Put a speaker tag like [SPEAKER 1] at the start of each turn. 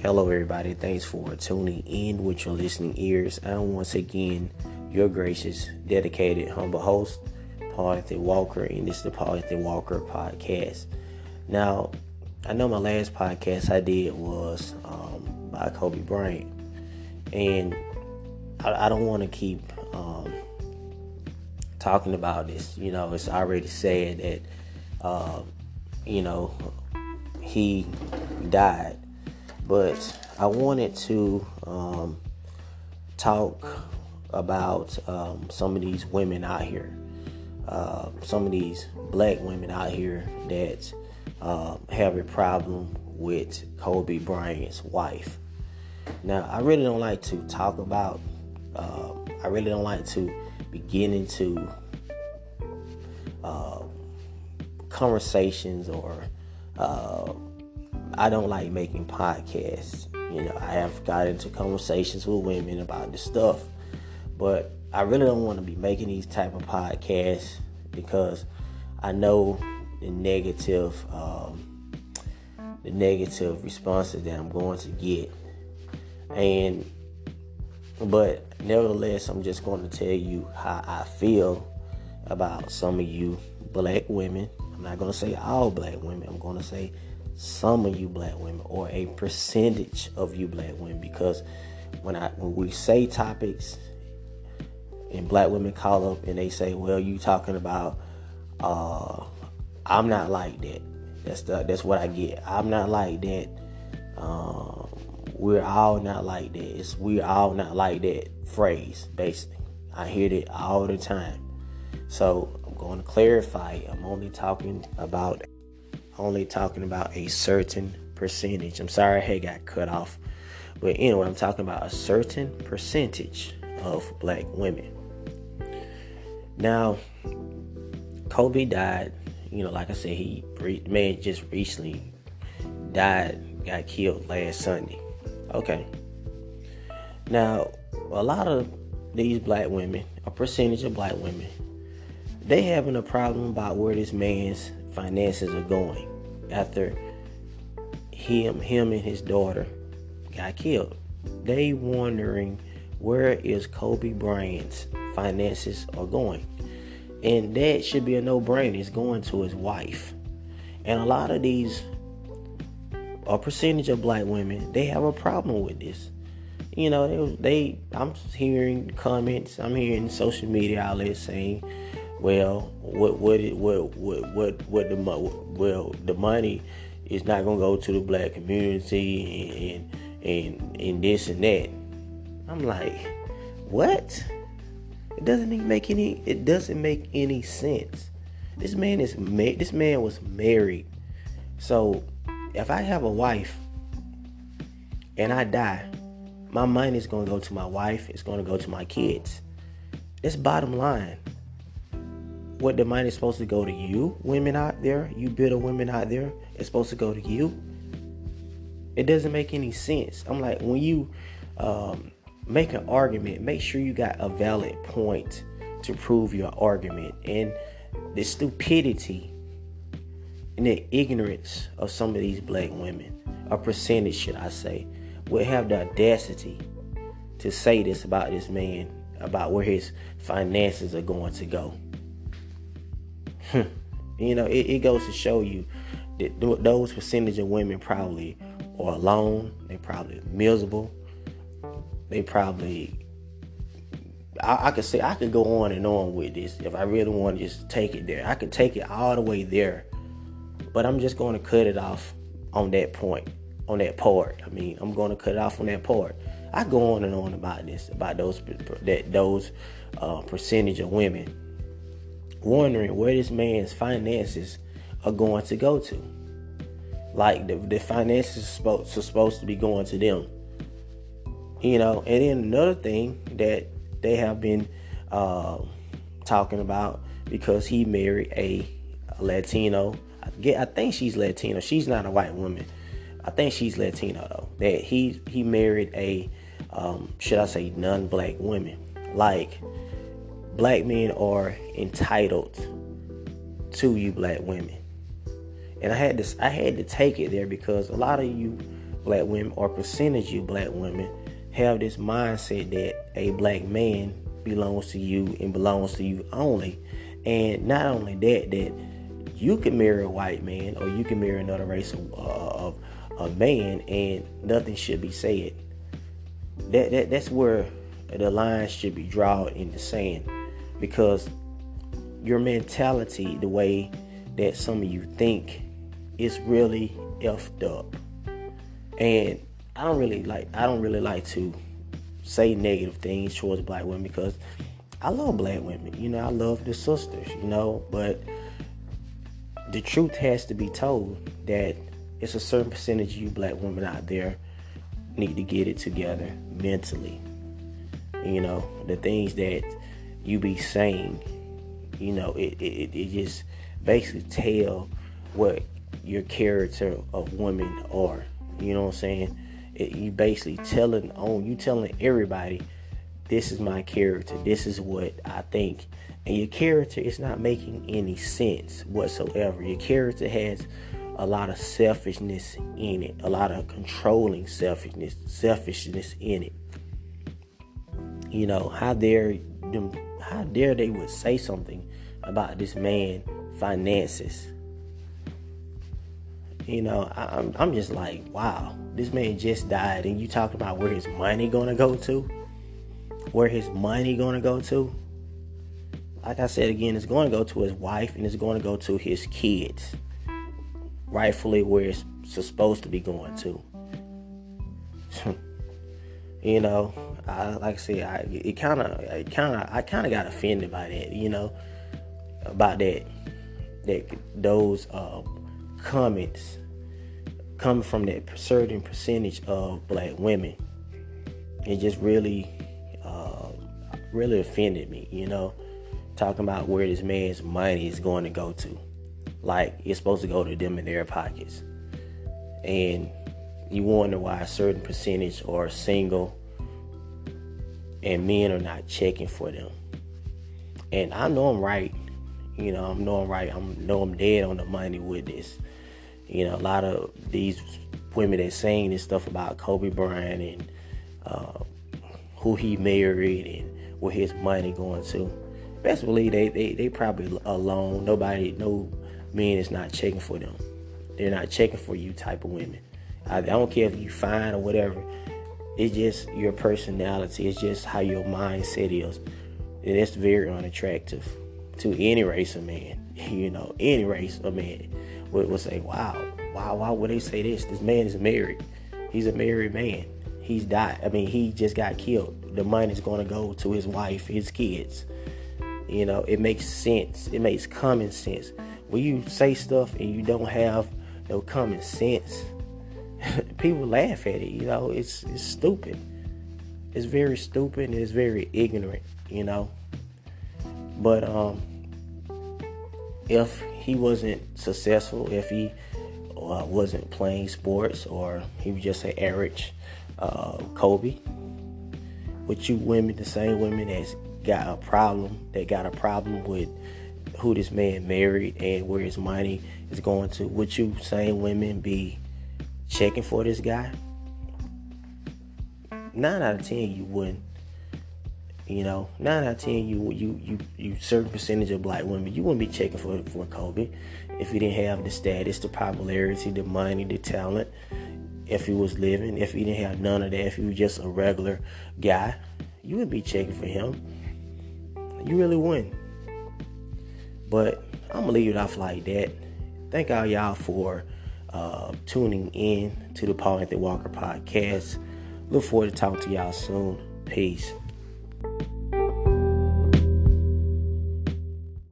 [SPEAKER 1] Hello, everybody. Thanks for tuning in with your listening ears. I'm once again your gracious, dedicated, humble host, Paul Anthony Walker, and this is the Paul Anthony Walker podcast. Now, I know my last podcast I did was um, by Kobe Bryant, and I, I don't want to keep um, talking about this. You know, it's already said that, uh, you know, he died but I wanted to um, talk about um, some of these women out here, uh, some of these black women out here that uh, have a problem with Kobe Bryant's wife. Now, I really don't like to talk about, uh, I really don't like to begin into uh, conversations or uh, I don't like making podcasts. You know, I have got into conversations with women about this stuff, but I really don't want to be making these type of podcasts because I know the negative, um, the negative responses that I'm going to get, and but nevertheless, I'm just going to tell you how I feel about some of you black women. I'm not going to say all black women. I'm going to say some of you black women or a percentage of you black women because when I when we say topics and black women call up and they say, "Well, you talking about uh I'm not like that." That's the that's what I get. I'm not like that. Um, we're all not like that. It's we're all not like that phrase basically. I hear it all the time. So I'm going to clarify. I'm only talking about only talking about a certain percentage. I'm sorry I got cut off. But anyway, I'm talking about a certain percentage of black women. Now, Kobe died, you know, like I said, he man just recently died, got killed last Sunday. Okay. Now, a lot of these black women, a percentage of black women, they having a problem about where this man's finances are going after him him and his daughter got killed. They wondering where is Kobe Bryant's finances are going. And that should be a no-brainer. It's going to his wife. And a lot of these a percentage of black women, they have a problem with this. You know, they, they I'm hearing comments, I'm hearing social media outlets saying well, what what what what what the well the money is not gonna go to the black community and and and this and that. I'm like, what? It doesn't even make any. It doesn't make any sense. This man is ma- This man was married. So if I have a wife and I die, my money is gonna go to my wife. It's gonna go to my kids. It's bottom line what the money is supposed to go to you, women out there, you bitter women out there, it's supposed to go to you. It doesn't make any sense. I'm like, when you um, make an argument, make sure you got a valid point to prove your argument. And the stupidity and the ignorance of some of these black women, a percentage, should I say, would have the audacity to say this about this man, about where his finances are going to go. You know, it, it goes to show you that those percentage of women probably are alone. They probably miserable. They probably. I, I could say I could go on and on with this if I really want to just take it there. I could take it all the way there, but I'm just going to cut it off on that point, on that part. I mean, I'm going to cut it off on that part. I go on and on about this, about those that those uh, percentage of women wondering where this man's finances are going to go to. Like the, the finances are supposed, to be going to them. You know, and then another thing that they have been uh, talking about because he married a, a Latino. I get, I think she's Latino. She's not a white woman. I think she's Latino though. That he he married a, um, should I say, non-black woman. Like black men are entitled to you black women. And I had this I had to take it there because a lot of you black women or percentage you black women have this mindset that a black man belongs to you and belongs to you only. And not only that, that you can marry a white man or you can marry another race of, of, of man and nothing should be said. That, that that's where the line should be drawn in the sand because your mentality, the way that some of you think, is really effed up. And I don't really like I don't really like to say negative things towards black women because I love black women. You know, I love the sisters, you know, but the truth has to be told that it's a certain percentage of you black women out there need to get it together mentally. You know, the things that you be saying, you know, it, it, it just basically tell what your character of women are. You know what I'm saying? It, you basically telling on you telling everybody this is my character. This is what I think. And your character is not making any sense whatsoever. Your character has a lot of selfishness in it, a lot of controlling selfishness, selfishness in it. You know, how dare them how dare they would say something about this man finances? You know I, am I'm just like wow this man just died. And you talking about where his money gonna go to? Where his money gonna go to? Like i said again it's to go to his wife and it's to go to his kids. Rightfully where it's supposed to be going to you know I, like i said I, it kind of it kind of i kind of got offended by that you know about that that those uh, comments coming from that certain percentage of black women. It just really, uh, really offended me, you know, talking about where this man's money is going to go to. Like, it's supposed to go to them in their pockets. And you wonder why a certain percentage are single and men are not checking for them. And I know I'm right. You know, I know I'm right. I know I'm dead on the money with this. You know, a lot of these women that saying this stuff about Kobe Bryant and uh, who he married and where his money going to. Best believe they, they, they probably alone. Nobody, no man is not checking for them. They're not checking for you type of women. I, I don't care if you fine or whatever. It's just your personality. It's just how your mindset is. And it's very unattractive to any race of man. You know, any race of man would, would say, wow, wow, why would they say this? This man is married. He's a married man. He's died. I mean, he just got killed. The money's going to go to his wife, his kids. You know, it makes sense. It makes common sense. When you say stuff and you don't have no common sense, people laugh at it. You know, it's it's stupid. It's very stupid it's very ignorant. You know, but um, if he wasn't successful, if he uh, wasn't playing sports or he was just an average uh, Kobe, with you women, the same women that's got a problem, that got a problem with who this man married and where his money is going to, would you same women be checking for this guy? Nine out of ten, you wouldn't. You know, nine out of ten, you you you you certain percentage of black women, you wouldn't be checking for for Kobe if he didn't have the status, the popularity, the money, the talent. If he was living, if he didn't have none of that, if he was just a regular guy, you would be checking for him. You really wouldn't. But I'm gonna leave it off like that. Thank all y'all for uh, tuning in to the Paul Anthony Walker podcast. Look forward to talking to y'all soon. Peace.